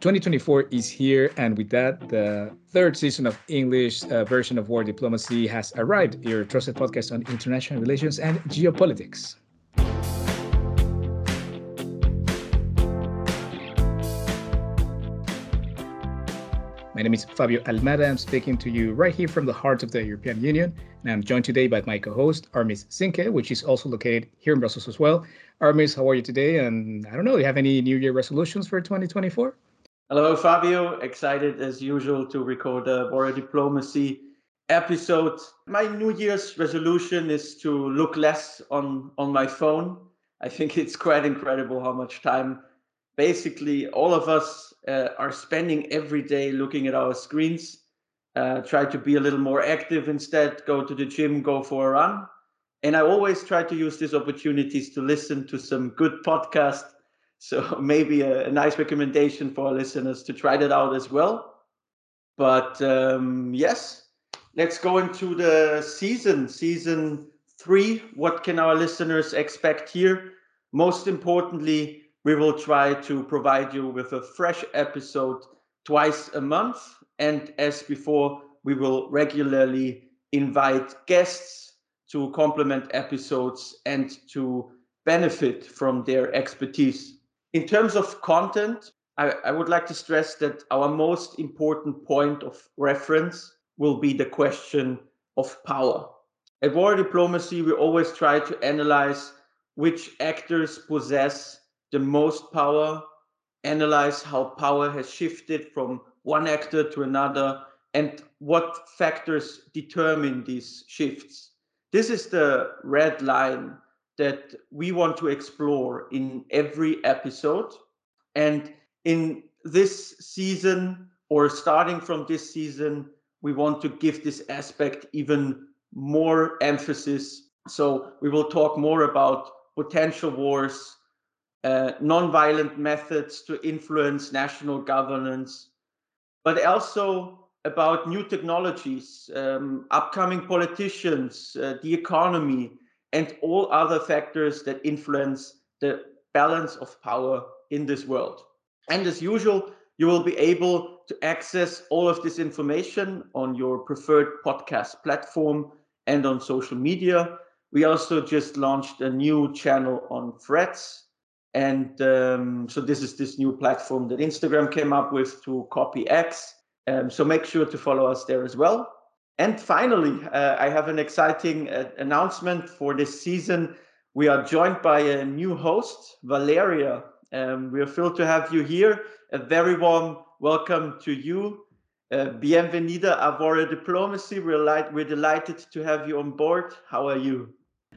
2024 is here, and with that, the third season of English uh, version of War Diplomacy has arrived. Your trusted podcast on international relations and geopolitics. My name is Fabio Almada. I'm speaking to you right here from the heart of the European Union. And I'm joined today by my co host, Armis Sinke, which is also located here in Brussels as well. Armis, how are you today? And I don't know, do you have any New Year resolutions for 2024? Hello, Fabio. Excited as usual to record a Warrior Diplomacy episode. My New Year's resolution is to look less on, on my phone. I think it's quite incredible how much time basically all of us uh, are spending every day looking at our screens. Uh, try to be a little more active instead, go to the gym, go for a run. And I always try to use these opportunities to listen to some good podcast. So maybe a, a nice recommendation for our listeners to try that out as well. But um, yes, let's go into the season, season three. What can our listeners expect here? Most importantly, we will try to provide you with a fresh episode twice a month. And as before, we will regularly invite guests to complement episodes and to benefit from their expertise. In terms of content, I, I, would like to stress that our most important point of reference will be the question of power. At war diplomacy, we always try to analyze which actors possess the most power, analyze how power has shifted from one actor to another, and what factors determine these shifts. This is the red line that we want to explore in every episode. And in this season, or starting from this season, we want to give this aspect even more emphasis. So we will talk more about potential wars, uh, non-violent methods to influence national governance, but also about new technologies, um, upcoming politicians, uh, the economy, and all other factors that influence the balance of power in this world. And as usual, you will be able to access all of this information on your preferred podcast platform and on social media. We also just launched a new channel on Threads, and um, so this is this new platform that Instagram came up with to copy X. Um, so make sure to follow us there as well. And finally, uh, I have an exciting uh, announcement for this season. We are joined by a new host, Valeria. Um, we are thrilled to have you here. A very warm welcome to you. Uh, bienvenida a Warrior Diplomacy. We're, we're delighted to have you on board. How are you?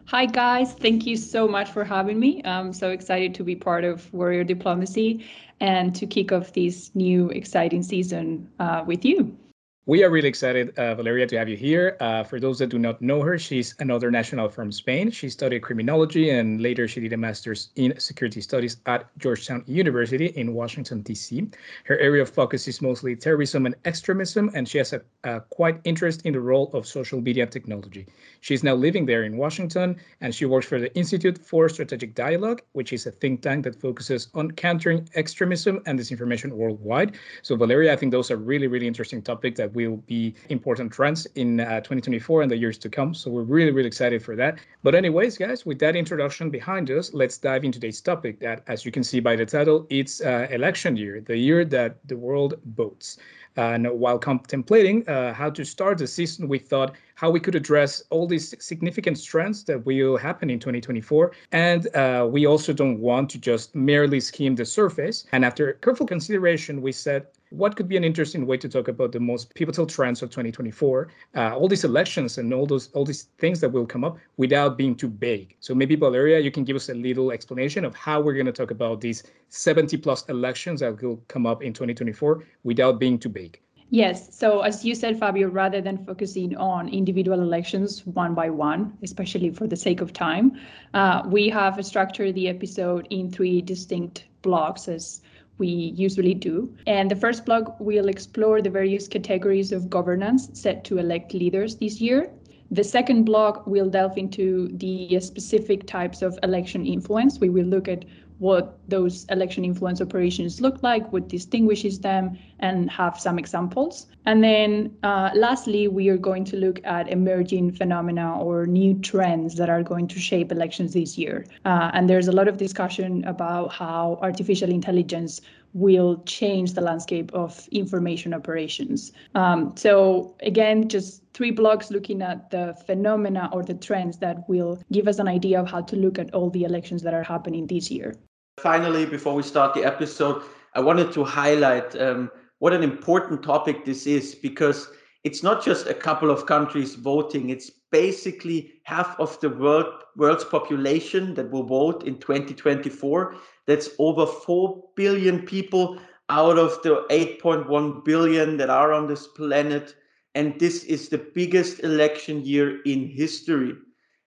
Hi, guys. Thank you so much for having me. I'm so excited to be part of Warrior Diplomacy and to kick off this new exciting season uh, with you. We are really excited, uh, Valeria, to have you here. Uh, for those that do not know her, she's another national from Spain. She studied criminology and later she did a master's in security studies at Georgetown University in Washington, D.C. Her area of focus is mostly terrorism and extremism, and she has a, a quite interest in the role of social media technology. She's now living there in Washington, and she works for the Institute for Strategic Dialogue, which is a think tank that focuses on countering extremism and disinformation worldwide. So, Valeria, I think those are really, really interesting topics that will be important trends in uh, 2024 and the years to come. So we're really, really excited for that. But anyways, guys, with that introduction behind us, let's dive into today's topic that, as you can see by the title, it's uh, election year, the year that the world votes. And while contemplating uh, how to start the season, we thought how we could address all these significant trends that will happen in 2024. And uh, we also don't want to just merely skim the surface. And after careful consideration, we said what could be an interesting way to talk about the most pivotal trends of 2024 uh, all these elections and all those all these things that will come up without being too vague so maybe valeria you can give us a little explanation of how we're going to talk about these 70 plus elections that will come up in 2024 without being too vague Yes. So as you said, Fabio, rather than focusing on individual elections one by one, especially for the sake of time, uh, we have structured the episode in three distinct blocks as we usually do. And the first block will explore the various categories of governance set to elect leaders this year. The second block will delve into the specific types of election influence. We will look at what those election influence operations look like, what distinguishes them, and have some examples. And then uh, lastly, we are going to look at emerging phenomena or new trends that are going to shape elections this year. Uh, and there's a lot of discussion about how artificial intelligence will change the landscape of information operations. Um, so again, just three blocks looking at the phenomena or the trends that will give us an idea of how to look at all the elections that are happening this year. Finally, before we start the episode, I wanted to highlight um, what an important topic this is because it's not just a couple of countries voting, it's basically half of the world world's population that will vote in 2024 that's over 4 billion people out of the 8.1 billion that are on this planet. And this is the biggest election year in history.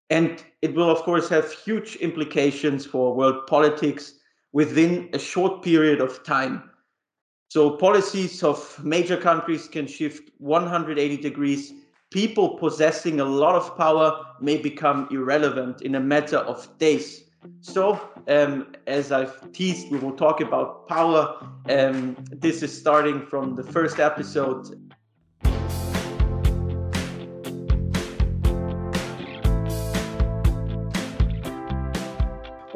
And it will of course have huge implications for world politics within a short period of time so policies of major countries can shift 180 degrees people possessing a lot of power may become irrelevant in a matter of days. So, um, as I've teased, we will talk about power. Um, this is starting from the first episode.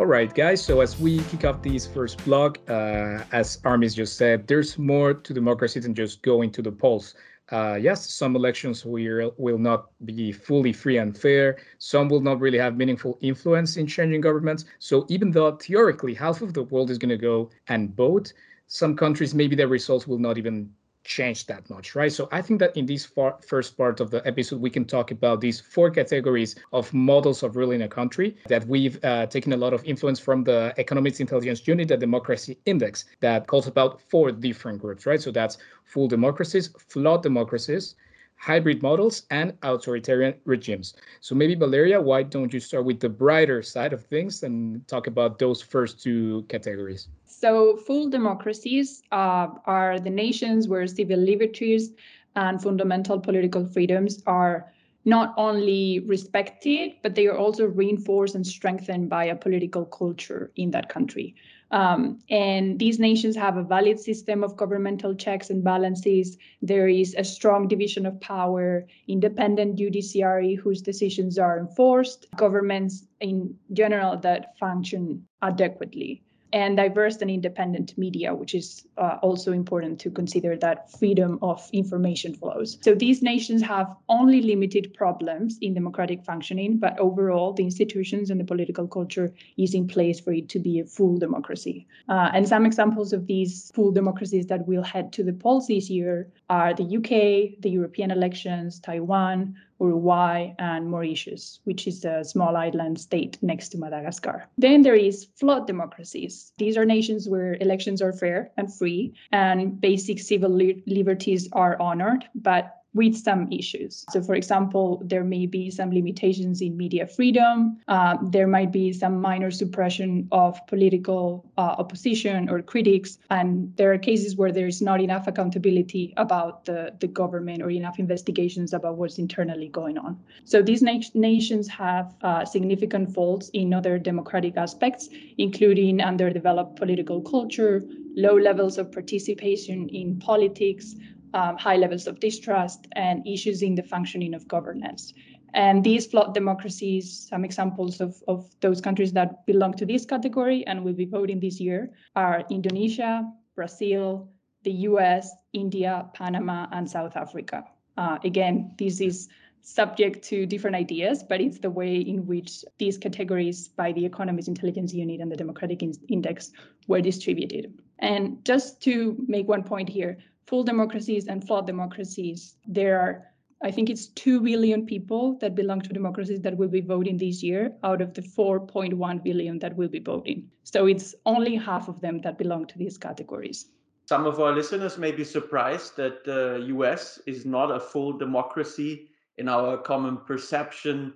Right, guys. So as we kick off this first blog, uh, as Armis just said, there's more to democracy than just going to the polls. Uh, yes, some elections will, will not be fully free and fair. Some will not really have meaningful influence in changing governments. So even though theoretically half of the world is going to go and vote, some countries maybe their results will not even change that much, right? So I think that in this far, first part of the episode, we can talk about these four categories of models of ruling a country that we've uh, taken a lot of influence from the Economist Intelligence Unit, the Democracy Index, that calls about four different groups, right? So that's full democracies, flawed democracies, hybrid models, and authoritarian regimes. So maybe Valeria, why don't you start with the brighter side of things and talk about those first two categories? So, full democracies uh, are the nations where civil liberties and fundamental political freedoms are not only respected, but they are also reinforced and strengthened by a political culture in that country. Um, and these nations have a valid system of governmental checks and balances. There is a strong division of power, independent judiciary whose decisions are enforced, governments in general that function adequately and diverse and independent media, which is uh, also important to consider that freedom of information flows. So these nations have only limited problems in democratic functioning, but overall, the institutions and the political culture is in place for it to be a full democracy. Uh, and some examples of these full democracies that will head to the polls this year are the UK, the European elections, Taiwan, Uruguay, and Mauritius, which is a small island state next to Madagascar. Then there is flawed democracies. These are nations where elections are fair and free and basic civil li- liberties are honored, but with some issues. So, for example, there may be some limitations in media freedom. Uh, there might be some minor suppression of political uh, opposition or critics. And there are cases where there is not enough accountability about the, the government or enough investigations about what's internally going on. So, these na- nations have uh, significant faults in other democratic aspects, including underdeveloped political culture, low levels of participation in politics, um, high levels of distrust, and issues in the functioning of governance. And these flawed democracies, some examples of, of those countries that belong to this category and will be voting this year are Indonesia, Brazil, the US, India, Panama, and South Africa. Uh, again, this is subject to different ideas, but it's the way in which these categories by the Economist Intelligence Unit and the Democratic Index were distributed. And just to make one point here, full democracies and flawed democracies, there are, I think it's 2 billion people that belong to democracies that will be voting this year out of the 4.1 billion that will be voting. So it's only half of them that belong to these categories. Some of our listeners may be surprised that the US is not a full democracy in our common perception.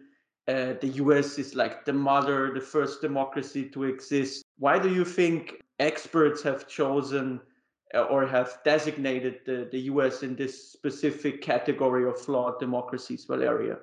Uh, the US is like the mother, the first democracy to exist. Why do you think experts have chosen uh, or have designated the, the US in this specific category of flawed democracies, Valeria?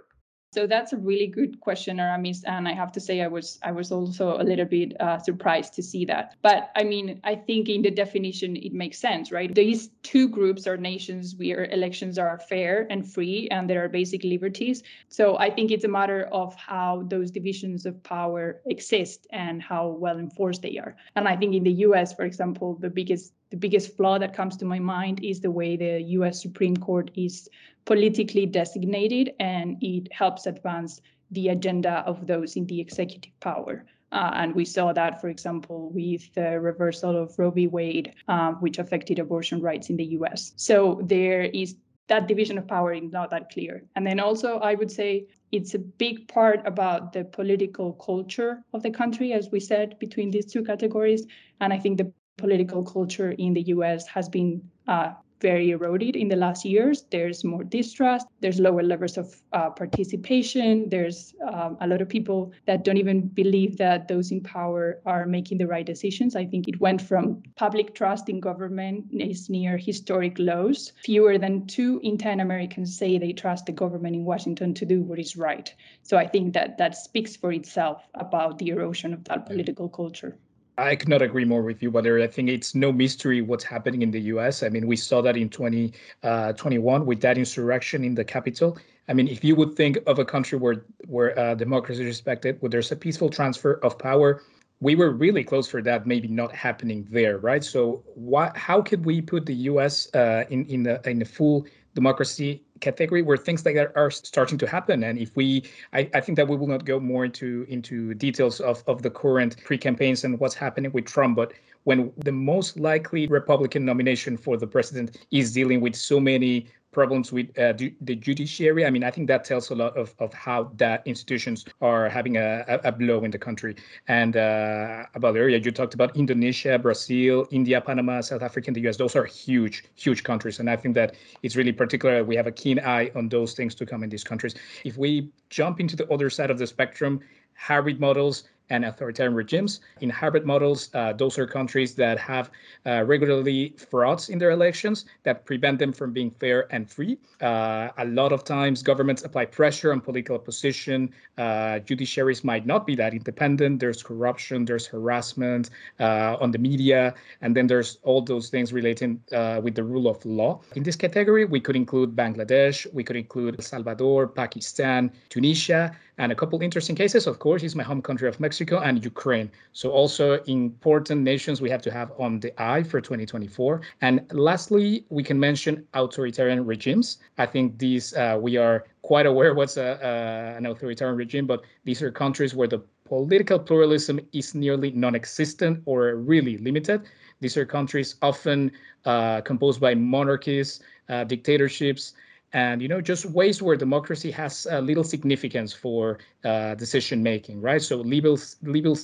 So that's a really good question, Aramis, and I have to say I was I was also a little bit uh, surprised to see that. But I mean, I think in the definition it makes sense, right? These two groups are nations where elections are fair and free, and there are basic liberties. So I think it's a matter of how those divisions of power exist and how well enforced they are. And I think in the U.S., for example, the biggest the biggest flaw that comes to my mind is the way the US Supreme Court is politically designated and it helps advance the agenda of those in the executive power. Uh, and we saw that, for example, with the reversal of Roe v. Wade, um, which affected abortion rights in the US. So there is that division of power is not that clear. And then also, I would say it's a big part about the political culture of the country, as we said, between these two categories. And I think the political culture in the US has been uh, very eroded in the last years. There's more distrust, there's lower levels of uh, participation, there's um, a lot of people that don't even believe that those in power are making the right decisions. I think it went from public trust in government is near historic lows. Fewer than two in 10 Americans say they trust the government in Washington to do what is right. So I think that that speaks for itself about the erosion of that political culture. I could not agree more with you, Valeria. I think it's no mystery what's happening in the US. I mean, we saw that in 2021 uh, with that insurrection in the Capitol. I mean, if you would think of a country where where uh, democracy is respected, where there's a peaceful transfer of power, we were really close for that maybe not happening there, right? So, what? How could we put the U.S. Uh, in in the in the full democracy category where things like that are starting to happen. And if we I, I think that we will not go more into into details of, of the current pre-campaigns and what's happening with trump but when the most likely republican nomination for the president is dealing with so many problems with uh, the judiciary. I mean, I think that tells a lot of, of how that institutions are having a, a blow in the country. And uh, about area, you talked about Indonesia, Brazil, India, Panama, South Africa, and the US. Those are huge, huge countries. And I think that it's really particular. We have a keen eye on those things to come in these countries. If we jump into the other side of the spectrum, hybrid models, and authoritarian regimes. In hybrid models, uh, those are countries that have uh, regularly frauds in their elections that prevent them from being fair and free. Uh, a lot of times, governments apply pressure on political opposition. Uh, judiciaries might not be that independent. There's corruption, there's harassment uh, on the media, and then there's all those things relating uh, with the rule of law. In this category, we could include Bangladesh, we could include El Salvador, Pakistan, Tunisia, and a couple interesting cases, of course, is my home country of Mexico and Ukraine. So also important nations we have to have on the eye for 2024. And lastly, we can mention authoritarian regimes. I think these uh, we are quite aware what's a, uh, an authoritarian regime, but these are countries where the political pluralism is nearly non-existent or really limited. These are countries often uh, composed by monarchies, uh, dictatorships, and you know just ways where democracy has uh, little significance for uh, decision making right? So legal legal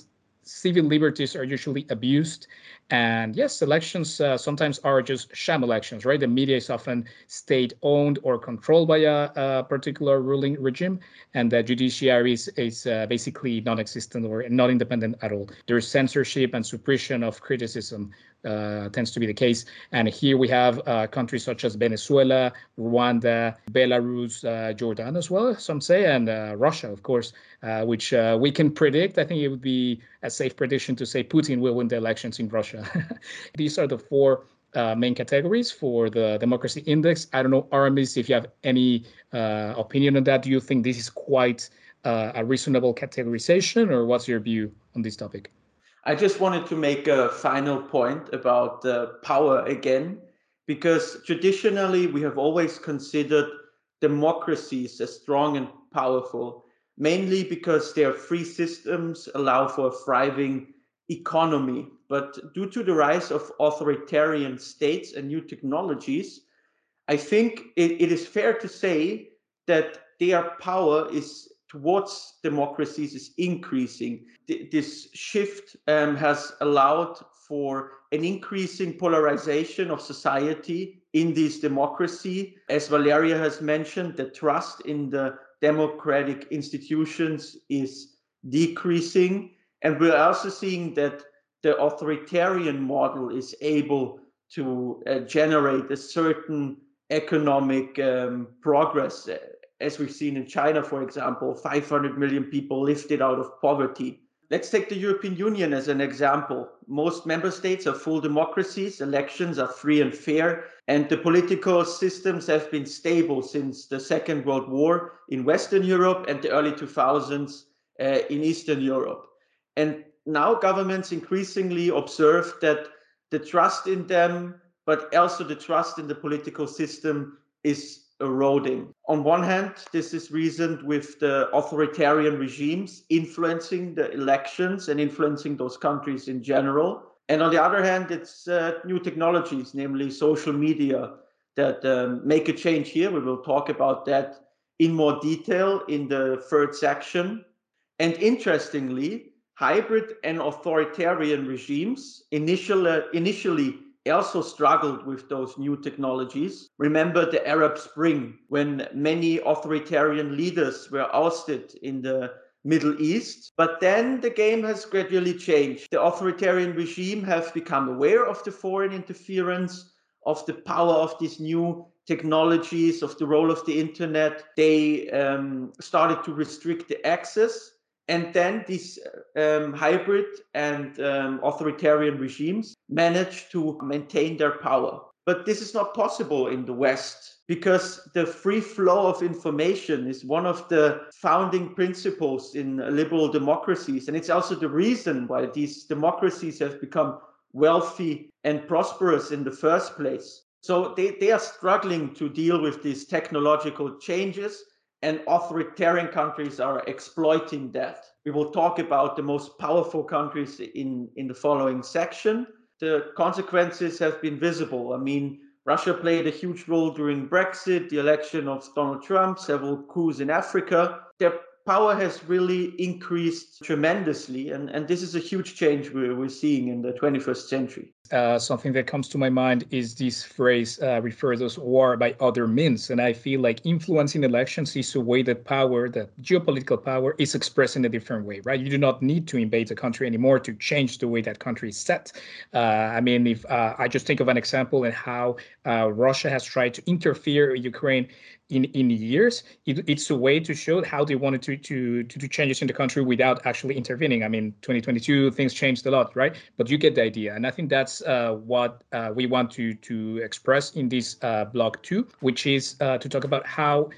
civil liberties are usually abused. And yes elections uh, sometimes are just sham elections right? The media is often state owned or controlled by a, a particular ruling regime and the judiciary is, is uh, basically non-existent or not independent at all. There's censorship and suppression of criticism uh, tends to be the case. And here we have uh, countries such as Venezuela, Rwanda, Belarus, uh, Jordan as well, some say, and uh, Russia, of course, uh, which uh, we can predict. I think it would be a safe prediction to say Putin will win the elections in Russia. These are the four main categories for the democracy index. I don't know, Aramis, if you have any opinion on that. Do you think this is quite a reasonable categorization, or what's your view on this topic? I just wanted to make a final point about uh, power again, because traditionally we have always considered democracies as strong and powerful, mainly because their free systems allow for a thriving economy. But due to the rise of authoritarian states and new technologies, I think it, it is fair to say that their power is towards democracies is increasing. this shift um, has allowed for an increasing polarization of society in this democracy. As Valeria has mentioned, the trust in the democratic institutions is decreasing. And we're also seeing that the authoritarian model is able to uh, generate a certain economic um, progress as we've seen in China, for example, 500 million people lifted out of poverty. Let's take the European Union as an example. Most member states are full democracies, elections are free and fair, and the political systems have been stable since the Second World War in Western Europe and the early 2000s uh, in Eastern Europe. And now governments increasingly observe that the trust in them, but also the trust in the political system is eroding. On one hand, this is reasoned with the authoritarian regimes influencing the elections and influencing those countries in general. And on the other hand, it's uh, new technologies, namely social media, that um, make a change here. We will talk about that in more detail in the third section. And interestingly, hybrid and authoritarian regimes initially, initially also struggled with those new technologies. Remember the Arab Spring, when many authoritarian leaders were ousted in the Middle East. But then the game has gradually changed. The authoritarian regime have become aware of the foreign interference, of the power of these new technologies, of the role of the internet. They um, started to restrict the access and then these um, hybrid and um, authoritarian regimes manage to maintain their power. But this is not possible in the West because the free flow of information is one of the founding principles in liberal democracies. And it's also the reason why these democracies have become wealthy and prosperous in the first place. So they, they are struggling to deal with these technological changes and authoritarian countries are exploiting that. We will talk about the most powerful countries in, in the following section. The consequences have been visible. I mean, Russia played a huge role during Brexit, the election of Donald Trump, several coups in Africa. Their power has really increased tremendously. And, and this is a huge change we're, we're seeing in the 21st century. Uh, something that comes to my mind is this phrase uh, refers to war by other means. And I feel like influencing elections is a way that power, that geopolitical power, is expressed in a different way, right? You do not need to invade a country anymore to change the way that country is set. Uh, I mean, if uh, I just think of an example in how uh, Russia has tried to interfere in Ukraine in in years it, it's a way to show how they wanted to, to to do changes in the country without actually intervening i mean 2022 things changed a lot right but you get the idea and i think that's uh, what uh, we want to to express in this uh, block two which is to talk about how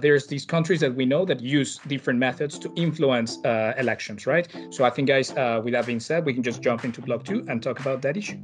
there's these countries that we know that use different methods to influence elections right? So i think guys with that being said we can just jump into block two and talk about that issue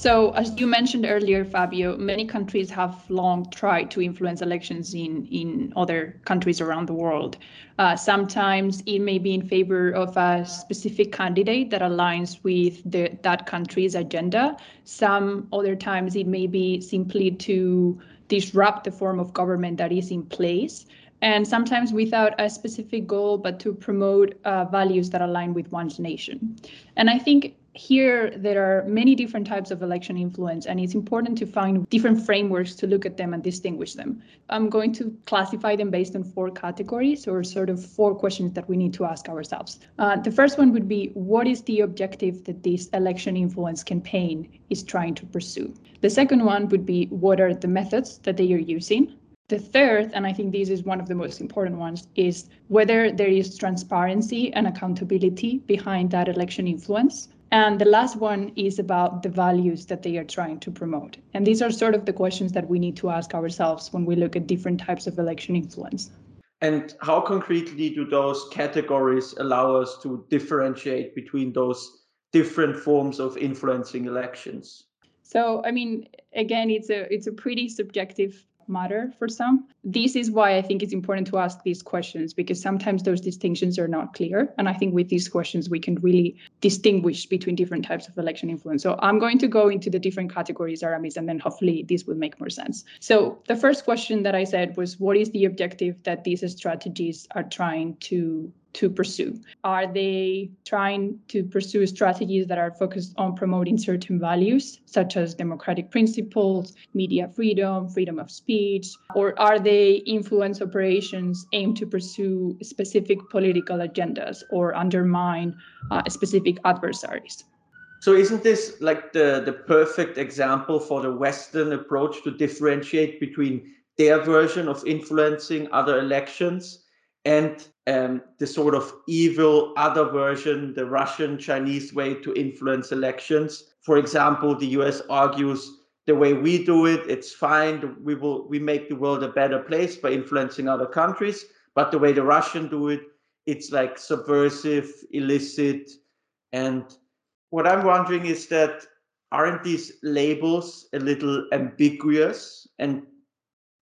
So, as you mentioned earlier, Fabio, many countries have long tried to influence elections in, in other countries around the world. Uh, sometimes it may be in favor of a specific candidate that aligns with the, that country's agenda. Some other times it may be simply to disrupt the form of government that is in place and sometimes without a specific goal, but to promote uh, values that align with one's nation. And I think here there are many different types of election influence and it's important to find different frameworks to look at them and distinguish them. I'm going to classify them based on four categories or sort of four questions that we need to ask ourselves. Uh, the first one would be what is the objective that this election influence campaign is trying to pursue? The second one would be what are the methods that they are using? The third, and I think this is one of the most important ones, is whether there is transparency and accountability behind that election influence. And the last one is about the values that they are trying to promote. And these are sort of the questions that we need to ask ourselves when we look at different types of election influence. And how concretely do those categories allow us to differentiate between those different forms of influencing elections? So, I mean, again, it's a it's a pretty subjective matter for some. This is why I think it's important to ask these questions because sometimes those distinctions are not clear. And I think with these questions, we can really distinguish between different types of election influence. So I'm going to go into the different categories, Aramis, and then hopefully this will make more sense. So the first question that I said was what is the objective that these strategies are trying to to pursue? Are they trying to pursue strategies that are focused on promoting certain values, such as democratic principles, media freedom, freedom of speech? Or are they influence operations aimed to pursue specific political agendas or undermine uh, specific adversaries? So isn't this like the, the perfect example for the Western approach to differentiate between their version of influencing other elections and um, the sort of evil other version, the Russian Chinese way to influence elections. For example, the US argues the way we do it, it's fine. We will we make the world a better place by influencing other countries. But the way the Russian do it, it's like subversive, illicit. And what I'm wondering is that aren't these labels a little ambiguous? And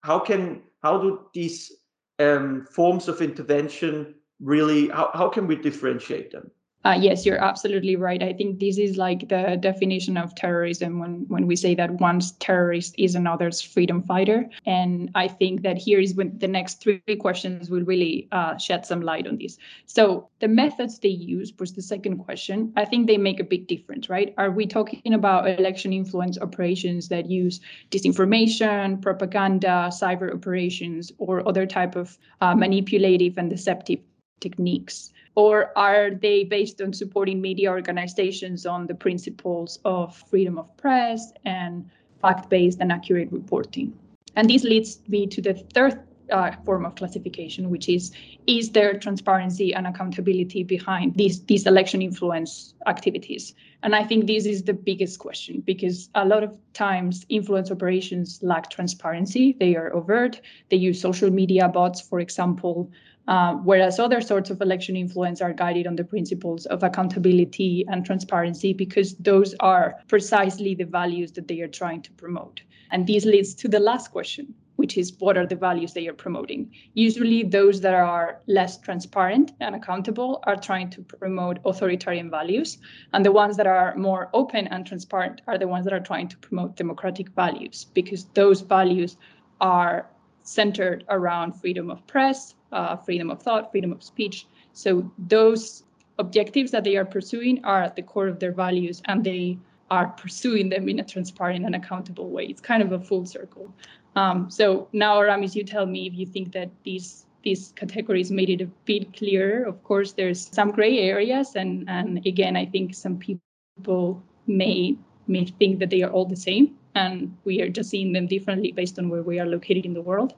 how can how do these um, forms of intervention really how, how can we differentiate them uh, yes, you're absolutely right. I think this is like the definition of terrorism when, when we say that one's terrorist is another's freedom fighter. And I think that here is when the next three questions will really uh, shed some light on this. So the methods they use was the second question. I think they make a big difference, right? Are we talking about election influence operations that use disinformation, propaganda, cyber operations, or other type of uh, manipulative and deceptive techniques? or are they based on supporting media organizations on the principles of freedom of press and fact-based and accurate reporting? And this leads me to the third uh, form of classification, which is is there transparency and accountability behind these these election influence activities? And I think this is the biggest question because a lot of times influence operations lack transparency. They are overt. They use social media bots, for example, uh, whereas other sorts of election influence are guided on the principles of accountability and transparency because those are precisely the values that they are trying to promote. And this leads to the last question, which is what are the values they are promoting? Usually, those that are less transparent and accountable are trying to promote authoritarian values, and the ones that are more open and transparent are the ones that are trying to promote democratic values because those values are centered around freedom of press, uh, freedom of thought, freedom of speech. So those objectives that they are pursuing are at the core of their values and they are pursuing them in a transparent and accountable way. It's kind of a full circle. Um, so now, Aramis, you tell me if you think that these these categories made it a bit clearer. Of course, there's some gray areas, and and again, I think some people may may think that they are all the same, and we are just seeing them differently based on where we are located in the world.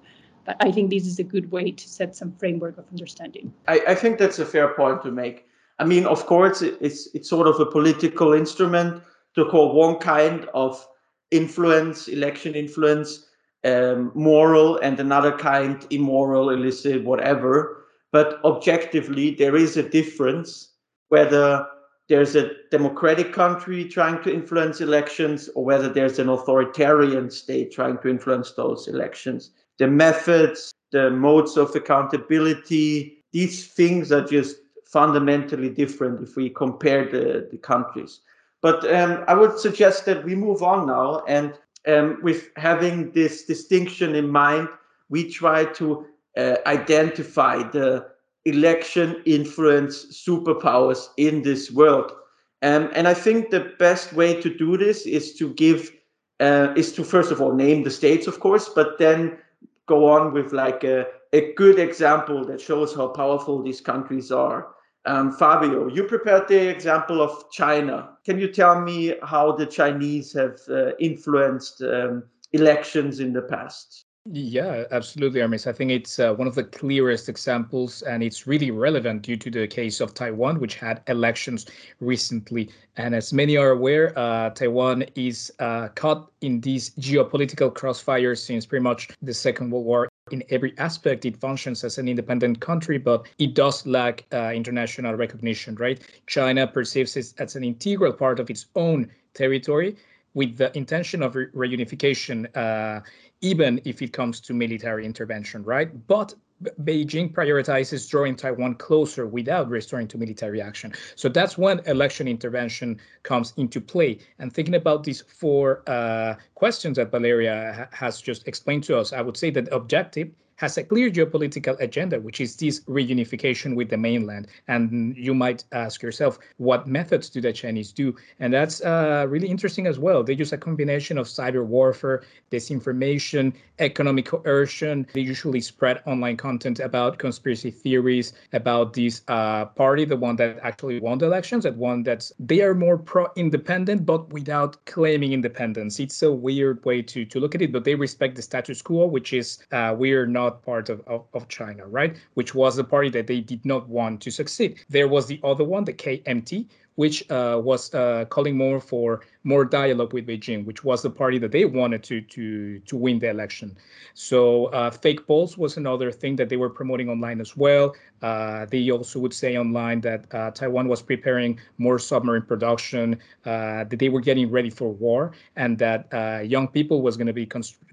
I think this is a good way to set some framework of understanding. I, I think that's a fair point to make. I mean, of course, it's it's sort of a political instrument to call one kind of influence, election influence, um, moral, and another kind immoral, illicit, whatever. But objectively, there is a difference whether there's a democratic country trying to influence elections or whether there's an authoritarian state trying to influence those elections the methods, the modes of accountability, these things are just fundamentally different if we compare the, the countries. But um, I would suggest that we move on now. And um, with having this distinction in mind, we try to uh, identify the election influence superpowers in this world. Um, and I think the best way to do this is to give, uh, is to first of all name the states, of course, but then go on with like a, a good example that shows how powerful these countries are. Um, Fabio, you prepared the example of China. Can you tell me how the Chinese have uh, influenced um, elections in the past? Yeah, absolutely, Aramis. I think it's uh, one of the clearest examples, and it's really relevant due to the case of Taiwan, which had elections recently. And as many are aware, uh, Taiwan is uh, caught in these geopolitical crossfires since pretty much the Second World War. In every aspect, it functions as an independent country, but it does lack uh, international recognition, right? China perceives it as an integral part of its own territory with the intention of re- reunification uh, even if it comes to military intervention, right? But Beijing prioritizes drawing Taiwan closer without restoring to military action. So that's when election intervention comes into play. And thinking about these four uh, questions that Valeria ha- has just explained to us, I would say that objective has a clear geopolitical agenda, which is this reunification with the mainland. And you might ask yourself, what methods do the Chinese do? And that's uh, really interesting as well. They use a combination of cyber warfare, disinformation, economic coercion. They usually spread online content about conspiracy theories, about this uh, party, the one that actually won the elections, that one that's they are more pro-independent, but without claiming independence. It's a weird way to to look at it, but they respect the status quo, which is uh, we are not part of, of, of China, right? Which was the party that they did not want to succeed. There was the other one, the KMT, which uh, was uh, calling more for more dialogue with Beijing, which was the party that they wanted to to to win the election. So uh, fake polls was another thing that they were promoting online as well. They also would say online that Taiwan was preparing more submarine production, that they were getting ready for war, and that young people was going to be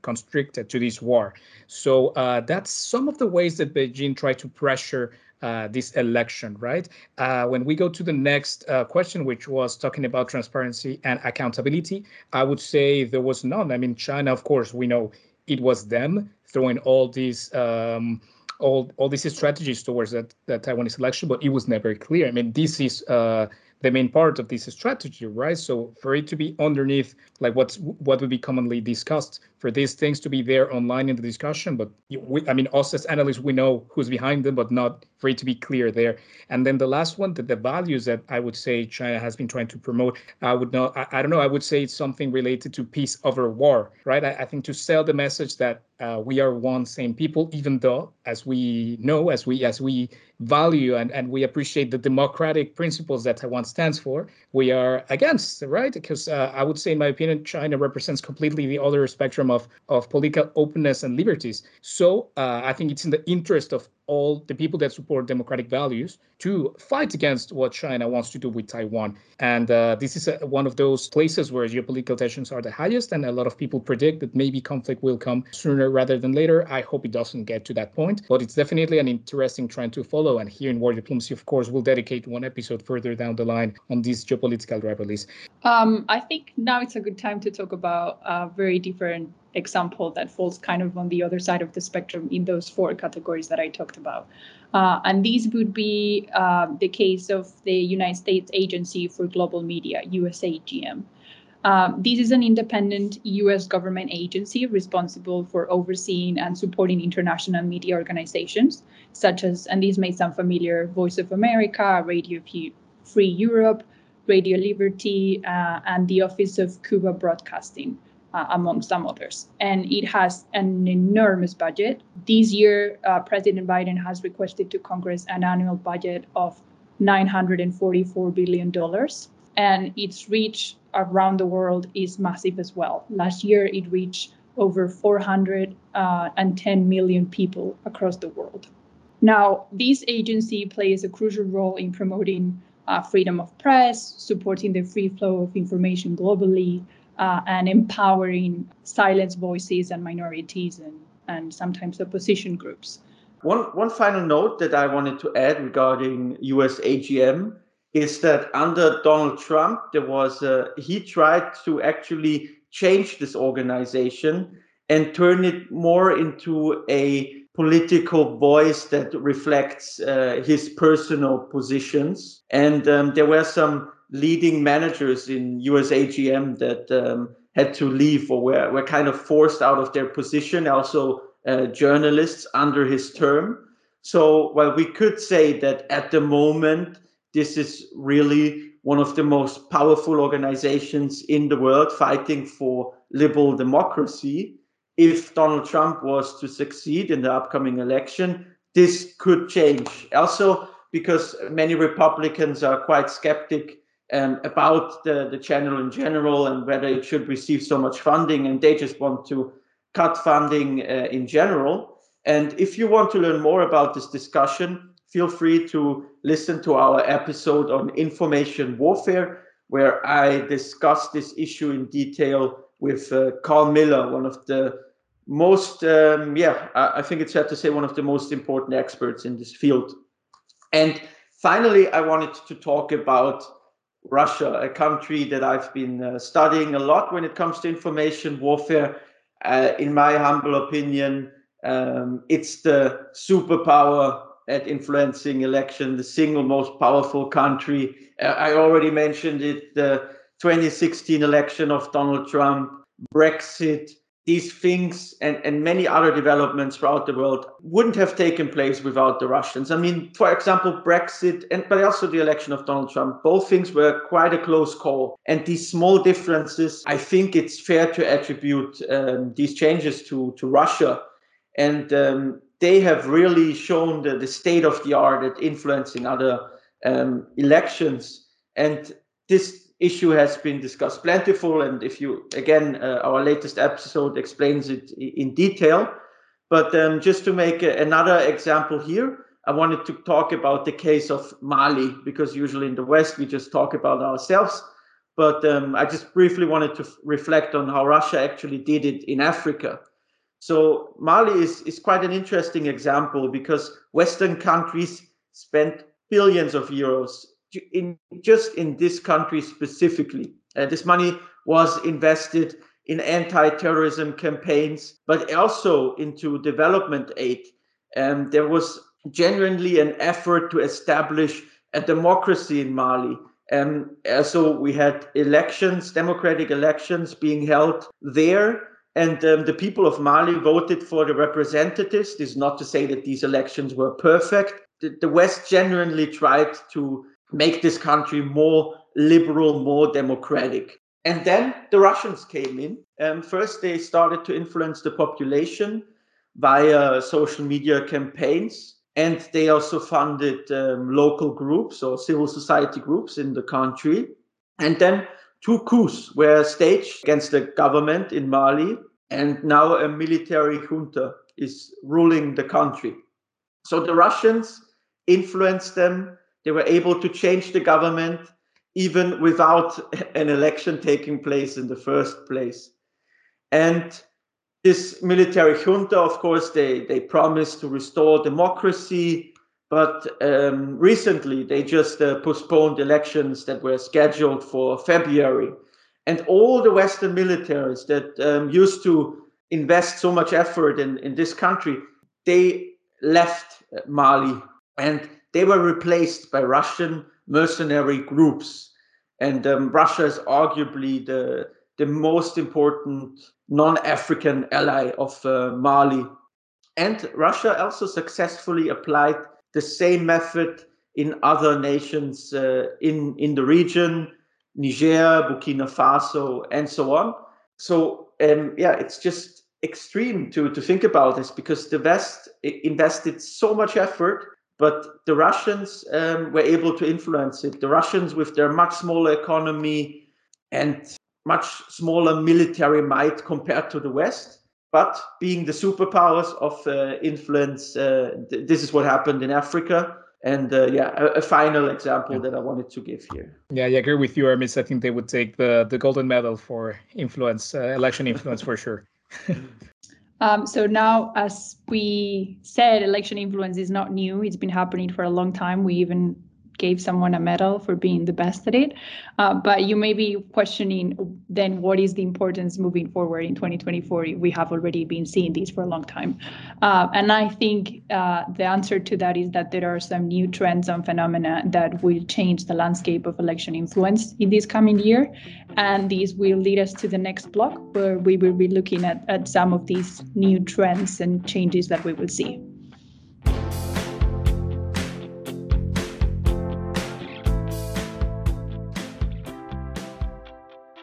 constricted to this war. So that's some of the ways that Beijing tried to pressure uh, this election, right? Uh, when we go to the next uh, question, which was talking about transparency and accountability, I would say there was none. I mean, China, of course, we know it was them throwing all these. Um, all, all these strategies towards that, that Taiwanese election, but it was never clear. I mean, this is uh, the main part of this strategy, right? So for it to be underneath, like what's what would be commonly discussed, for these things to be there online in the discussion, but we, I mean, us as analysts, we know who's behind them, but not for it to be clear there. And then the last one, that the values that I would say China has been trying to promote, I would know, I, I don't know, I would say it's something related to peace over war, right? I, I think to sell the message that uh, we are one same people, even though, as we know, as we as we value and, and we appreciate the democratic principles that Taiwan stands for, we are against, right? Because uh, I would say, in my opinion, China represents completely the other spectrum of, of political openness and liberties. So uh, I think it's in the interest of all the people that support democratic values to fight against what China wants to do with Taiwan. And uh, this is a, one of those places where geopolitical tensions are the highest, and a lot of people predict that maybe conflict will come sooner rather than later. I hope it doesn't get to that point, but it's definitely an interesting trend to follow. And here in War Diplomacy, of course, we'll dedicate one episode further down the line on these geopolitical rivalries. Um, I think now it's a good time to talk about a very different example that falls kind of on the other side of the spectrum in those four categories that I talked about. Uh, and these would be uh, the case of the United States Agency for Global Media, USAGM. Um, this is an independent US government agency responsible for overseeing and supporting international media organizations, such as, and these may sound familiar, Voice of America, Radio Free Europe, Radio Liberty, uh, and the Office of Cuba Broadcasting uh, among some others. And it has an enormous budget. This year, uh, President Biden has requested to Congress an annual budget of $944 billion. And its reach around the world is massive as well. Last year, it reached over 410 uh, people across the world. Now, this agency plays a crucial role in promoting uh, freedom of press, supporting the free flow of information globally, uh, and empowering silenced voices and minorities and, and sometimes opposition groups. One, one final note that I wanted to add regarding USAGM is that under Donald Trump, there was a, he tried to actually change this organization and turn it more into a political voice that reflects uh, his personal positions. And um, there were some leading managers in USAGM that um, had to leave or were, were kind of forced out of their position, also uh, journalists under his term. So, well, we could say that at the moment, this is really one of the most powerful organizations in the world fighting for liberal democracy. If Donald Trump was to succeed in the upcoming election, this could change. Also, because many Republicans are quite skeptic um, about the, the channel in general and whether it should receive so much funding, and they just want to cut funding uh, in general. And if you want to learn more about this discussion, feel free to listen to our episode on information warfare, where I discuss this issue in detail with uh, Carl Miller, one of the most, um, yeah, I, I think it's fair to say one of the most important experts in this field. And finally, I wanted to talk about Russia, a country that I've been uh, studying a lot when it comes to information warfare. Uh, in my humble opinion, Um, it's the superpower at influencing election, the single most powerful country. Uh, I already mentioned it, the 2016 election of Donald Trump, Brexit, these things and, and many other developments throughout the world wouldn't have taken place without the Russians. I mean, for example, Brexit and but also the election of Donald Trump, both things were quite a close call. And these small differences, I think it's fair to attribute um, these changes to, to Russia. And um, they have really shown the, the state of the art at influencing other um, elections. And this issue has been discussed plentiful and if you again uh, our latest episode explains it in detail. But um, just to make a, another example here i wanted to talk about the case of mali because usually in the west we just talk about ourselves. But um, i just briefly wanted to f- reflect on how russia actually did it in africa. So mali is, is quite an interesting example because western countries spent billions of euros in just in this country specifically. Uh, this money was invested in anti-terrorism campaigns, but also into development aid. And there was genuinely an effort to establish a democracy in Mali. And uh, so we had elections, democratic elections being held there. And um, the people of Mali voted for the representatives. This is not to say that these elections were perfect. The, the West genuinely tried to make this country more liberal, more democratic. And then the Russians came in. And first, they started to influence the population via social media campaigns. And they also funded um, local groups or civil society groups in the country. And then two coups were staged against the government in Mali. And now a military junta is ruling the country. So the Russians influenced them they were able to change the government even without an election taking place in the first place. And this military junta, of course, they, they promised to restore democracy, but um, recently they just uh, postponed elections that were scheduled for February. And all the Western militaries that um, used to invest so much effort in, in this country, they left Mali. And they were replaced by Russian mercenary groups. And um, Russia is arguably the, the most important non African ally of uh, Mali. And Russia also successfully applied the same method in other nations uh, in, in the region Niger, Burkina Faso, and so on. So, um, yeah, it's just extreme to, to think about this because the West invested so much effort but the Russians um, were able to influence it. The Russians, with their much smaller economy and much smaller military might compared to the West, but being the superpowers of uh, influence, uh, th- this is what happened in Africa. And uh, yeah, a, a, final example yeah. that I wanted to give here. Yeah, I agree with you, Hermes. I think they would take the, the golden medal for influence, uh, election influence for sure. Um, so now, as we said, election influence is not new. It's been happening for a long time. We even gave someone a medal for being the best at it. Uh, but you may be questioning then what is the importance moving forward in 2024? We have already been seeing these for a long time. Uh, and I think uh, the answer to that is that there are some new trends and phenomena that will change the landscape of election influence in this coming year. And these will lead us to the next block where we will be looking at, at some of these new trends and changes that we will see.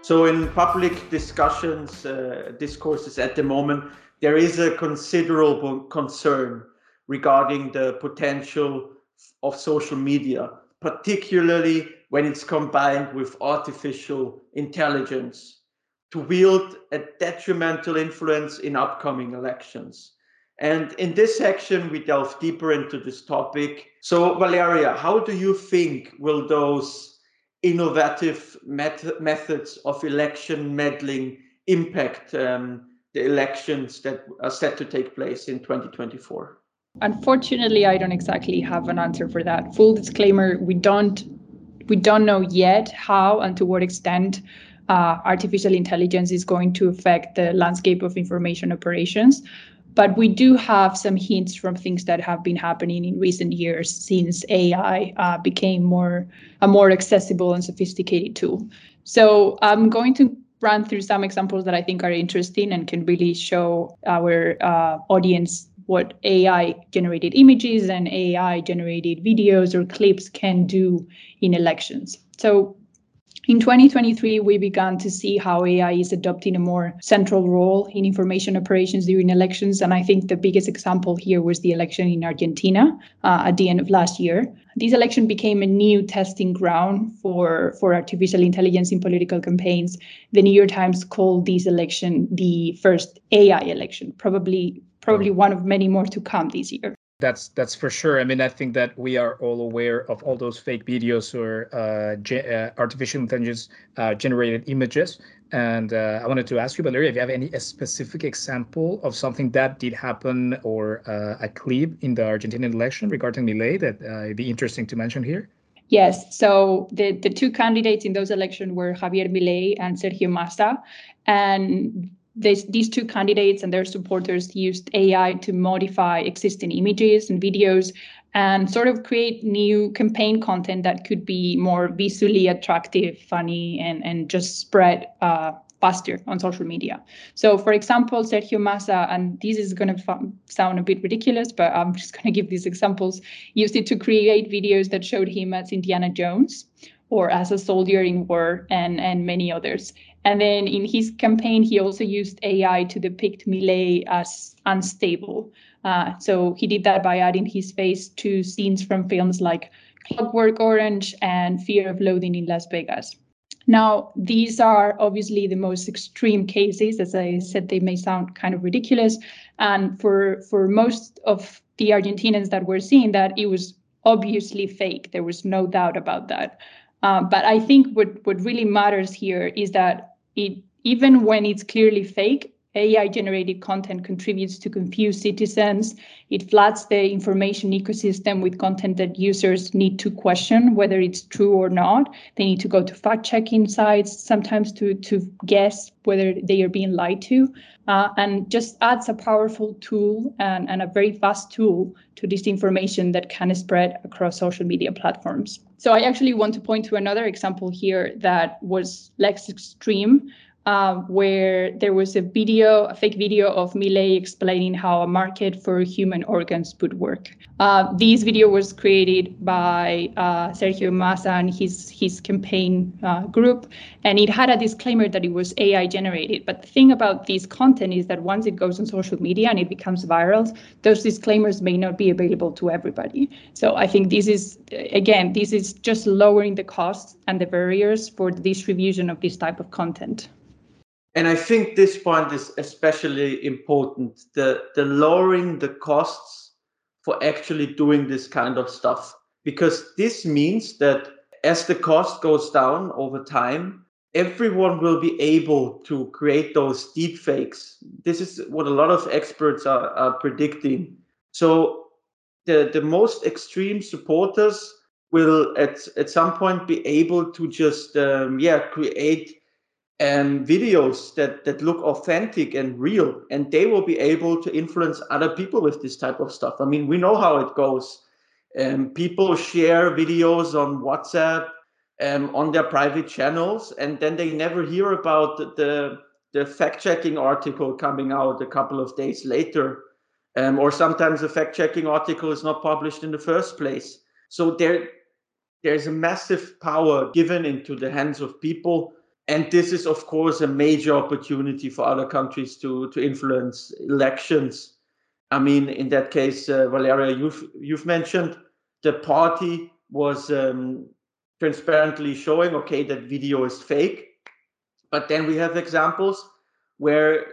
So, in public discussions, uh, discourses at the moment, there is a considerable concern regarding the potential of social media, particularly when it's combined with artificial intelligence, to wield a detrimental influence in upcoming elections. And in this section, we delve deeper into this topic. So, Valeria, how do you think will those innovative met- methods of election meddling impact um, the elections that are set to take place in 2024? Unfortunately, I don't exactly have an answer for that. Full disclaimer: we don't we don't know yet how and to what extent uh, artificial intelligence is going to affect the landscape of information operations. But we do have some hints from things that have been happening in recent years since AI uh, became more a more accessible and sophisticated tool. So I'm going to run through some examples that I think are interesting and can really show our uh, audience what AI generated images and AI generated videos or clips can do in elections. So in 2023, we began to see how AI is adopting a more central role in information operations during elections. And I think the biggest example here was the election in Argentina uh, at the end of last year. This election became a new testing ground for, for artificial intelligence in political campaigns. The New York Times called this election the first AI election, probably probably one of many more to come this year. That's that's for sure. I mean, I think that we are all aware of all those fake videos or uh, ge- uh, artificial intelligence uh, generated images. And uh, I wanted to ask you, Valeria, if you have any specific example of something that did happen or uh, a clip in the Argentinian election regarding Milei that uh, it'd be interesting to mention here. Yes. So the, the two candidates in those elections were Javier Milei and Sergio Massa. And this, these two candidates and their supporters used AI to modify existing images and videos and sort of create new campaign content that could be more visually attractive, funny, and, and just spread uh, faster on social media. So, for example, Sergio Massa, and this is going to f- sound a bit ridiculous, but I'm just going to give these examples, used it to create videos that showed him as Indiana Jones or as a soldier in war and, and many others. And then in his campaign, he also used AI to depict Milei as unstable. Uh, so he did that by adding his face to scenes from films like Clockwork Orange and Fear of Loathing in Las Vegas. Now, these are obviously the most extreme cases. As I said, they may sound kind of ridiculous. And for, for most of the Argentinians that were seeing that, it was obviously fake. There was no doubt about that. Um, but I think what, what really matters here is that it even when it's clearly fake, AI generated content contributes to confuse citizens. It floods the information ecosystem with content that users need to question whether it's true or not. They need to go to fact checking sites, sometimes to, to guess whether they are being lied to, uh, and just adds a powerful tool and, and a very fast tool to this information that can spread across social media platforms. So I actually want to point to another example here that was less extreme, uh, where there was a video, a fake video of Milei explaining how a market for human organs would work. Uh, this video was created by uh, Sergio Massa and his his campaign uh, group, and it had a disclaimer that it was AI generated. But the thing about this content is that once it goes on social media and it becomes viral, those disclaimers may not be available to everybody. So I think this is again, this is just lowering the costs and the barriers for the distribution of this type of content. And I think this point is especially important the, the lowering the costs for actually doing this kind of stuff. Because this means that as the cost goes down over time, everyone will be able to create those deep fakes. This is what a lot of experts are, are predicting. So the, the most extreme supporters will at, at some point be able to just um, yeah create um, videos that that look authentic and real, and they will be able to influence other people with this type of stuff. I mean, we know how it goes. Um, people share videos on WhatsApp um, on their private channels, and then they never hear about the the fact checking article coming out a couple of days later, um, or sometimes the fact checking article is not published in the first place. So there there's a massive power given into the hands of people and this is of course a major opportunity for other countries to to influence elections. I mean in that case uh, valeria you've you've mentioned the party was um, transparently showing okay that video is fake. But then we have examples where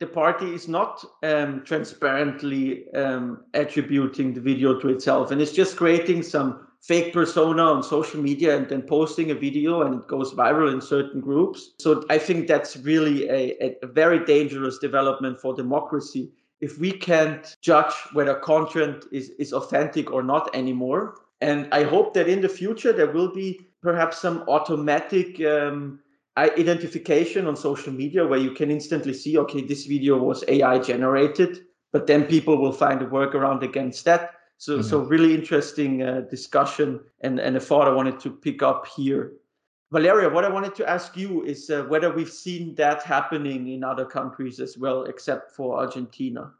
the party is not um, transparently um, attributing the video to itself. And it's just creating some fake persona on social media and then posting a video and it goes viral in certain groups. So I think that's really a, a very dangerous development for democracy. If we can't judge whether content is, is authentic or not anymore. And I hope that in the future there will be perhaps some automatic um, identification on social media where you can instantly see, okay, this video was AI generated but then people will find a workaround against that. So, mm-hmm. so really interesting uh, discussion and, and a thought I wanted to pick up here. Valeria, what I wanted to ask you is uh, whether we've seen that happening in other countries as well, except for Argentina.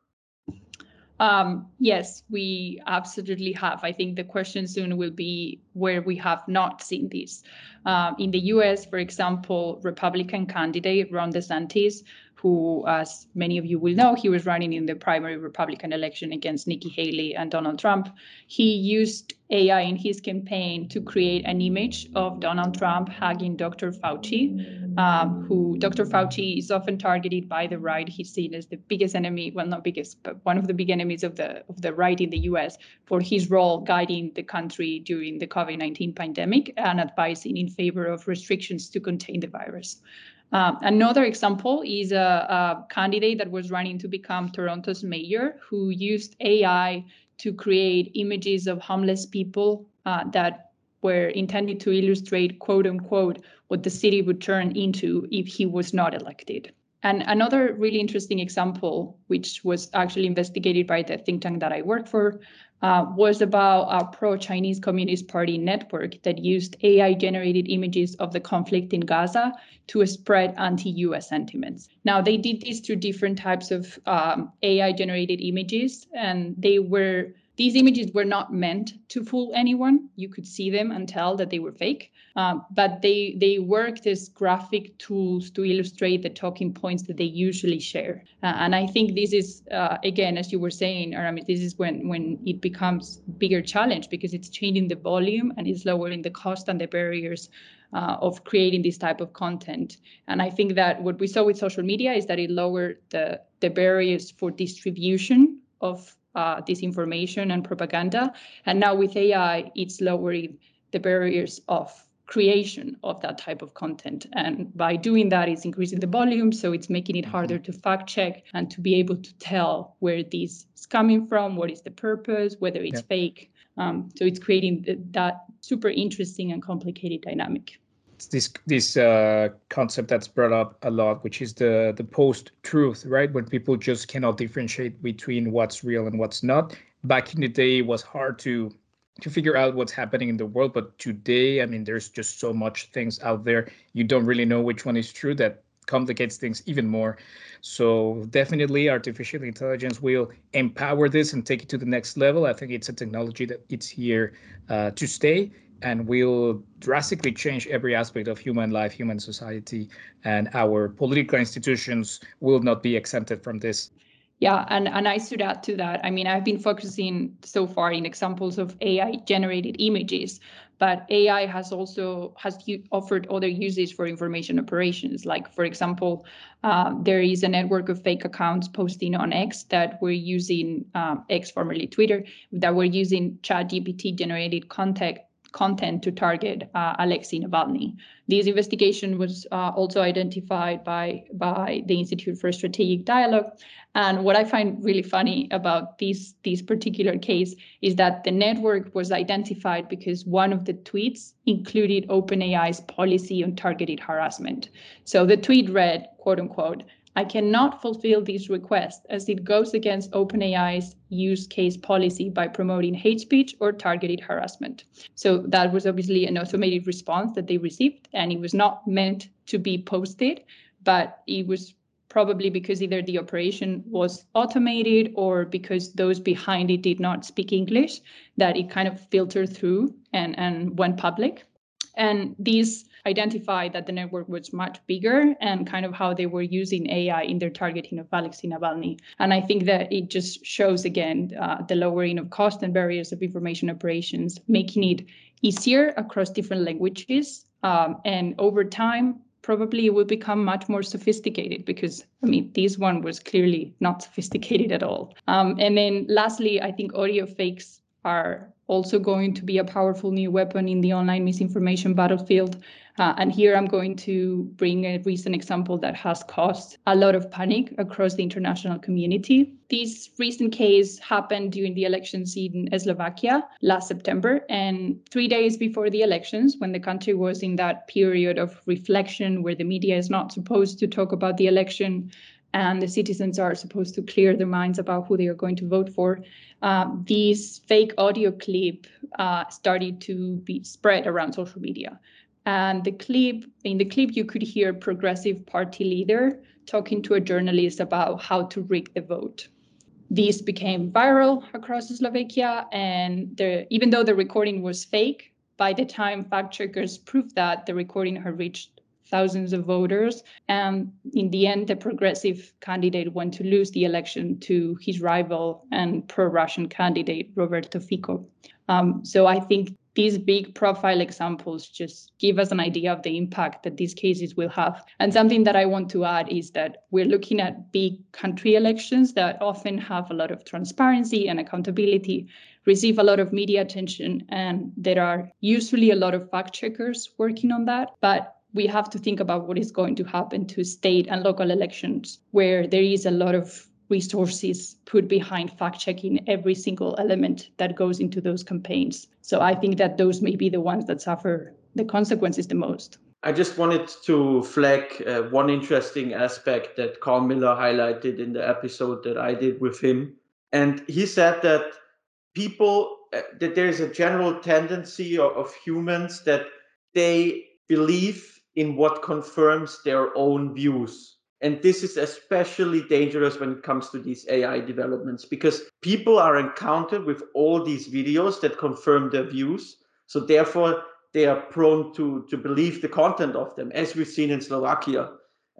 Um, yes, we absolutely have. I think the question soon will be where we have not seen this. Um, in the US, for example, Republican candidate Ron DeSantis who, as many of you will know, he was running in the primary Republican election against Nikki Haley and Donald Trump. He used AI in his campaign to create an image of Donald Trump hugging Dr. Fauci, um, who Dr. Fauci is often targeted by the right. He's seen as the biggest enemy, well, not biggest, but one of the big enemies of the of the right in the U.S. for his role guiding the country during the COVID-19 pandemic and advising in favor of restrictions to contain the virus. Um, another example is a, a, candidate that was running to become Toronto's mayor who used AI to create images of homeless people uh, that were intended to illustrate, quote unquote, what the city would turn into if he was not elected. And another really interesting example, which was actually investigated by the think tank that I work for, uh, was about a pro-Chinese Communist Party network that used AI-generated images of the conflict in Gaza to spread anti-U.S. sentiments. Now, they did this through different types of um, AI-generated images, and they were these images were not meant to fool anyone. You could see them and tell that they were fake, uh, but they they worked as graphic tools to illustrate the talking points that they usually share. Uh, and I think this is uh, again, as you were saying, Aramis, this is when when it becomes bigger challenge because it's changing the volume and it's lowering the cost and the barriers uh, of creating this type of content. And I think that what we saw with social media is that it lowered the, the barriers for distribution of uh, disinformation and propaganda. And now with AI, it's lowering the barriers of creation of that type of content. And by doing that, it's increasing the volume. So it's making it mm-hmm. harder to fact check and to be able to tell where this is coming from, what is the purpose, whether it's yeah. fake. Um, so it's creating th- that super interesting and complicated dynamic It's this this uh, concept that's brought up a lot, which is the the post truth, right? When people just cannot differentiate between what's real and what's not. Back in the day, it was hard to to figure out what's happening in the world, but today, I mean, there's just so much things out there. You don't really know which one is true. That complicates things even more. So definitely, artificial intelligence will empower this and take it to the next level. I think it's a technology that it's here uh, to stay and will drastically change every aspect of human life, human society, and our political institutions will not be exempted from this. Yeah, and, and I should add to that. I mean, I've been focusing so far in examples of AI generated images, but AI has also has offered other uses for information operations. Like, for example, um, there is a network of fake accounts posting on X that were using um, X, formerly Twitter, that were using ChatGPT generated content content to target uh, Alexei Navalny. This investigation was uh, also identified by, by the Institute for Strategic Dialogue. And what I find really funny about this, this particular case is that the network was identified because one of the tweets included OpenAI's policy on targeted harassment. So the tweet read, quote unquote, I cannot fulfill these requests as it goes against OpenAI's use case policy by promoting hate speech or targeted harassment. So that was obviously an automated response that they received, and it was not meant to be posted, but it was probably because either the operation was automated or because those behind it did not speak English, that it kind of filtered through and, and went public. And these identified that the network was much bigger and kind of how they were using AI in their targeting of Alexei Navalny. And I think that it just shows again uh, the lowering of cost and barriers of information operations, making it easier across different languages. Um, and over time, probably it will become much more sophisticated because I mean this one was clearly not sophisticated at all. Um, and then lastly, I think audio fakes are also going to be a powerful new weapon in the online misinformation battlefield. Uh, and here I'm going to bring a recent example that has caused a lot of panic across the international community. This recent case happened during the elections in Slovakia last September. And three days before the elections, when the country was in that period of reflection where the media is not supposed to talk about the election, and the citizens are supposed to clear their minds about who they are going to vote for. Uh, these fake audio clip uh, started to be spread around social media. And the clip, in the clip, you could hear progressive party leader talking to a journalist about how to rig the vote. These became viral across Slovakia, and the, even though the recording was fake, by the time fact checkers proved that the recording had reached thousands of voters. And in the end, the progressive candidate went to lose the election to his rival and pro Russian candidate, Roberto Fico. Um, so I think these big profile examples just give us an idea of the impact that these cases will have. And something that I want to add is that we're looking at big country elections that often have a lot of transparency and accountability, receive a lot of media attention, and there are usually a lot of fact checkers working on that. But we have to think about what is going to happen to state and local elections where there is a lot of resources put behind fact checking every single element that goes into those campaigns. So I think that those may be the ones that suffer the consequences the most. I just wanted to flag uh, one interesting aspect that Carl Miller highlighted in the episode that I did with him. And he said that people, uh, that there's a general tendency of, of humans that they believe in what confirms their own views and this is especially dangerous when it comes to these AI developments because people are encountered with all these videos that confirm their views. So therefore, they are prone to, to believe the content of them, as we've seen in Slovakia.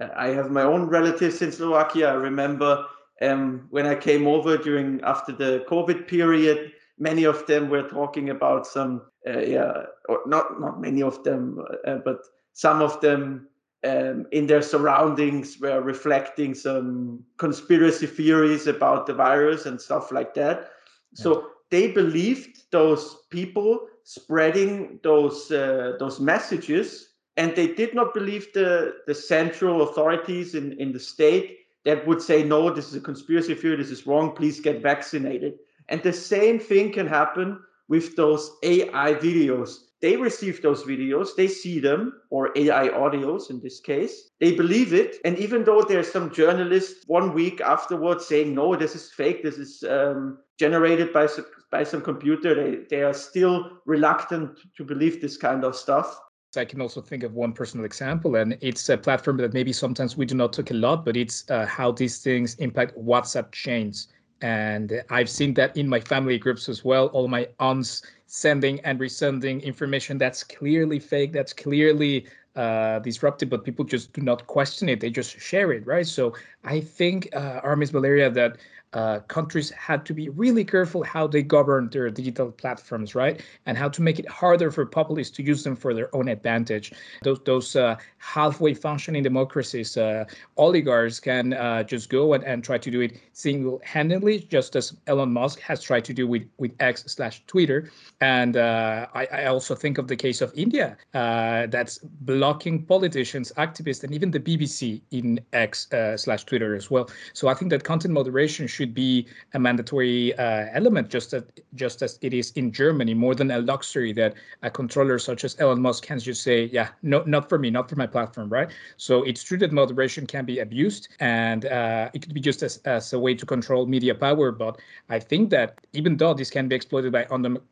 Uh, I have my own relatives in Slovakia. I remember um, when I came over during after the COVID period, many of them were talking about some, uh, yeah, or not not many of them, uh, but some of them um, in their surroundings were reflecting some conspiracy theories about the virus and stuff like that. So they believed those people spreading those uh, those messages, and they did not believe the the central authorities in in the state that would say no, this is a conspiracy theory, this is wrong, please get vaccinated. And the same thing can happen with those AI videos they receive those videos, they see them, or AI audios in this case, they believe it. And even though there's some journalist one week afterwards saying, no, this is fake, this is um, generated by, by some computer, they, they are still reluctant to believe this kind of stuff. I can also think of one personal example, and it's a platform that maybe sometimes we do not talk a lot, but it's uh, how these things impact WhatsApp chains. And I've seen that in my family groups as well. All my aunts sending and resending information that's clearly fake, that's clearly uh, disruptive, but people just do not question it. They just share it, right? So I think, uh, Aramis Valeria, that uh, countries had to be really careful how they govern their digital platforms, right? And how to make it harder for populists to use them for their own advantage. Those those uh, halfway functioning democracies, uh, oligarchs can uh, just go and, and try to do it single-handedly, just as Elon Musk has tried to do with with X slash Twitter. And uh, I, I, also think of the case of India, uh, that's blocking politicians, activists, and even the BBC in X slash Twitter as well. So I think that content moderation should be a mandatory uh, element, just as just as it is in Germany, more than a luxury that a controller such as Elon Musk can just say, yeah, no, not for me, not for my platform, right? So it's true that moderation can be abused, and uh, it could be just as, as a way to control media power. But I think that even though this can be exploited by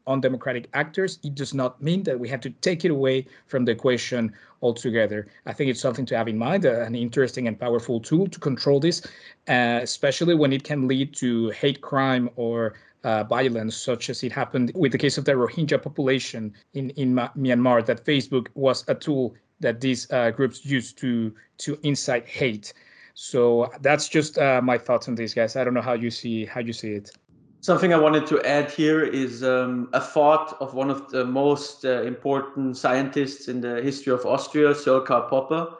undemocratic actors, it does not mean that we have to take it away from the equation altogether. I think it's something to have in mind, uh, an interesting and powerful tool to control this, uh, especially when it can lead to hate crime or uh, violence, such as it happened with the case of the Rohingya population in, in Myanmar, that Facebook was a tool that these uh, groups used to to incite hate. So that's just uh, my thoughts on this, guys. I don't know how you see how you see it. Something I wanted to add here is um, a thought of one of the most uh, important scientists in the history of Austria, Sir Karl Popper.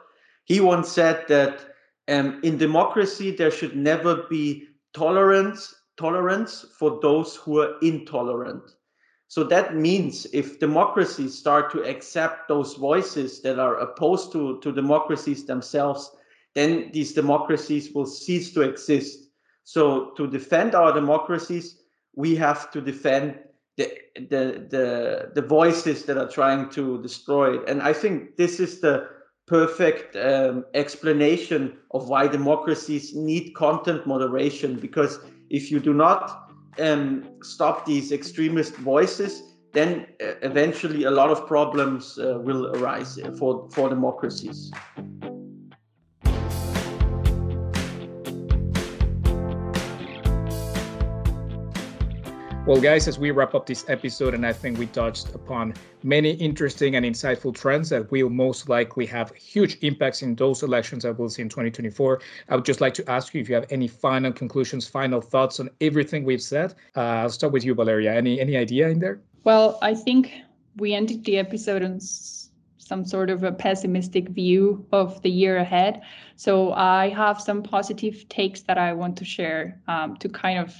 He once said that um, in democracy there should never be tolerance tolerance for those who are intolerant. So that means if democracies start to accept those voices that are opposed to, to democracies themselves, then these democracies will cease to exist so to defend our democracies, we have to defend the, the the the voices that are trying to destroy it. And I think this is the perfect um, explanation of why democracies need content moderation. Because if you do not um, stop these extremist voices, then uh, eventually a lot of problems uh, will arise for, for democracies. Well, guys, as we wrap up this episode, and I think we touched upon many interesting and insightful trends that will most likely have huge impacts in those elections that we'll see in 2024. I would just like to ask you if you have any final conclusions, final thoughts on everything we've said. Uh, I'll start with you, Valeria. Any any idea in there? Well, I think we ended the episode on some sort of a pessimistic view of the year ahead. So I have some positive takes that I want to share um, to kind of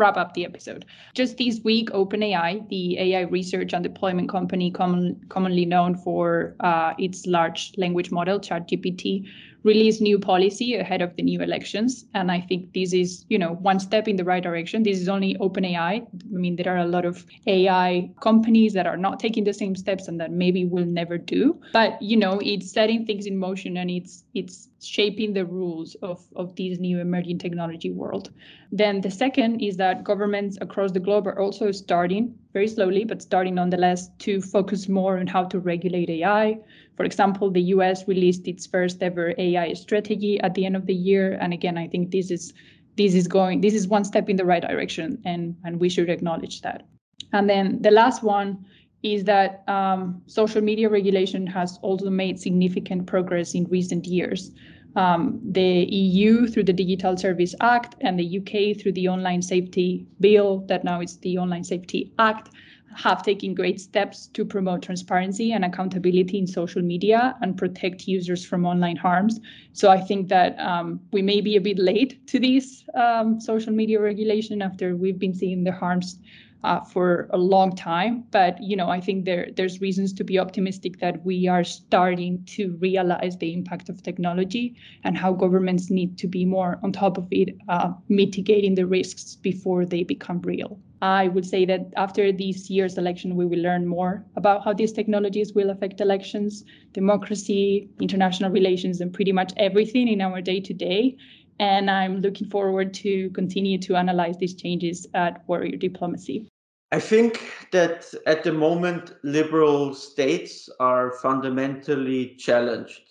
wrap up the episode. Just this week, OpenAI, the AI research and deployment company common, commonly known for uh, its large language model, ChatGPT, release new policy ahead of the new elections. And I think this is, you know, one step in the right direction. This is only OpenAI. I mean, there are a lot of AI companies that are not taking the same steps and that maybe will never do. But you know, it's setting things in motion and it's it's shaping the rules of, of this new emerging technology world. Then the second is that governments across the globe are also starting very slowly, but starting nonetheless to focus more on how to regulate AI. For example, the US released its first ever AI strategy at the end of the year. And again, I think this is this is going this is one step in the right direction and, and we should acknowledge that. And then the last one is that um, social media regulation has also made significant progress in recent years. Um, the EU through the Digital Service Act and the UK through the Online Safety Bill, that now is the Online Safety Act, have taken great steps to promote transparency and accountability in social media and protect users from online harms. So I think that um, we may be a bit late to this um, social media regulation after we've been seeing the harms uh, for a long time. But you know, I think there there's reasons to be optimistic that we are starting to realize the impact of technology and how governments need to be more on top of it, uh, mitigating the risks before they become real. I would say that after this year's election, we will learn more about how these technologies will affect elections, democracy, international relations, and pretty much everything in our day to day. And I'm looking forward to continue to analyze these changes at Warrior Diplomacy. I think that at the moment, liberal states are fundamentally challenged.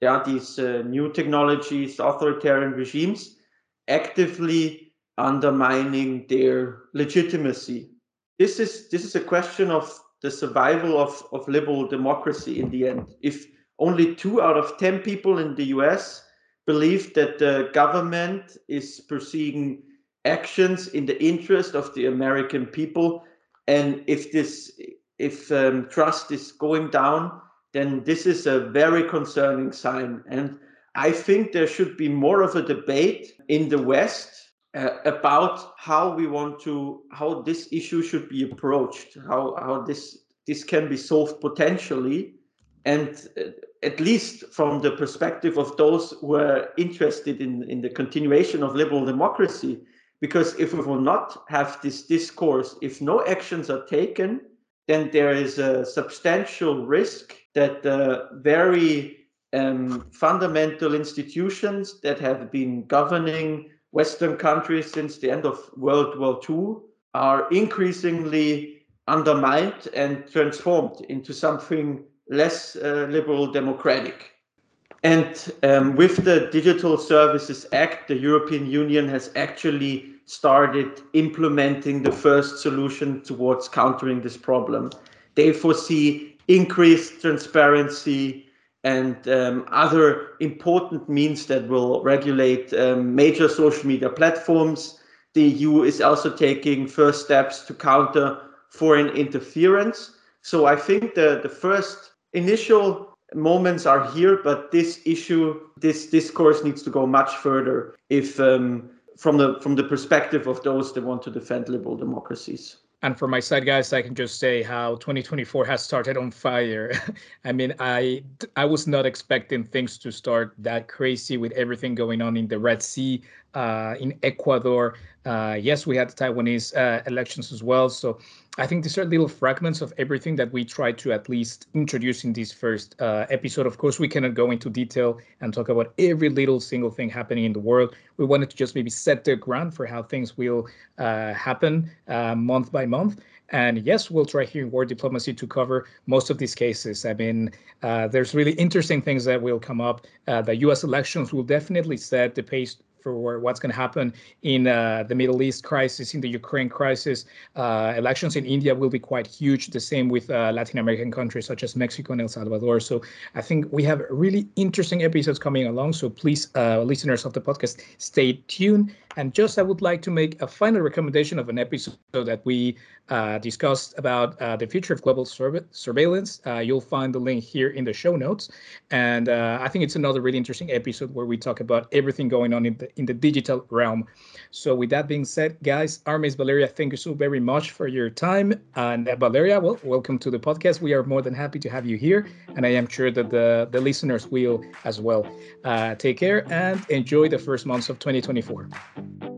There are these uh, new technologies, authoritarian regimes actively undermining their legitimacy. This is this is a question of the survival of, of liberal democracy in the end. If only two out of ten people in the US believe that the government is pursuing actions in the interest of the American people. And if this, if um, trust is going down, then this is a very concerning sign. And I think there should be more of a debate in the West uh, about how we want to, how this issue should be approached, how how this this can be solved potentially, and uh, at least from the perspective of those who are interested in, in the continuation of liberal democracy. Because if we will not have this discourse, if no actions are taken, then there is a substantial risk that the very um, fundamental institutions that have been governing Western countries since the end of World War II are increasingly undermined and transformed into something less uh, liberal democratic. And um, with the Digital Services Act, the European Union has actually started implementing the first solution towards countering this problem. They foresee increased transparency and um, other important means that will regulate um, major social media platforms. The EU is also taking first steps to counter foreign interference. So I think the, the first initial moments are here, but this issue, this discourse needs to go much further if um, from the from the perspective of those that want to defend liberal democracies. And for my side, guys, I can just say how 2024 has started on fire. I mean, I I was not expecting things to start that crazy with everything going on in the Red Sea, in Ecuador. Uh, yes, we had the Taiwanese uh, elections as well. So I think these are little fragments of everything that we try to at least introduce in this first uh, episode. Of course, we cannot go into detail and talk about every little single thing happening in the world. We wanted to just maybe set the ground for how things will uh, happen uh, month by month. And yes, we'll try here in War Diplomacy to cover most of these cases. I mean, uh, there's really interesting things that will come up. Uh, the US elections will definitely set the pace for what's going to happen in uh, the Middle East crisis, in the Ukraine crisis. Uh, elections in India will be quite huge. The same with uh, Latin American countries such as Mexico and El Salvador. So I think we have really interesting episodes coming along. So please, uh, listeners of the podcast, stay tuned. And just I would like to make a final recommendation of an episode that we uh, discussed about uh, the future of global surveillance. Uh, you'll find the link here in the show notes. And uh, I think it's another really interesting episode where we talk about everything going on in the in the digital realm. So with that being said, guys, Armis Valeria, thank you so very much for your time. And uh, Valeria, well, welcome to the podcast. We are more than happy to have you here, and I am sure that the the listeners will as well. Uh, take care and enjoy the first months of 2024. Thank you.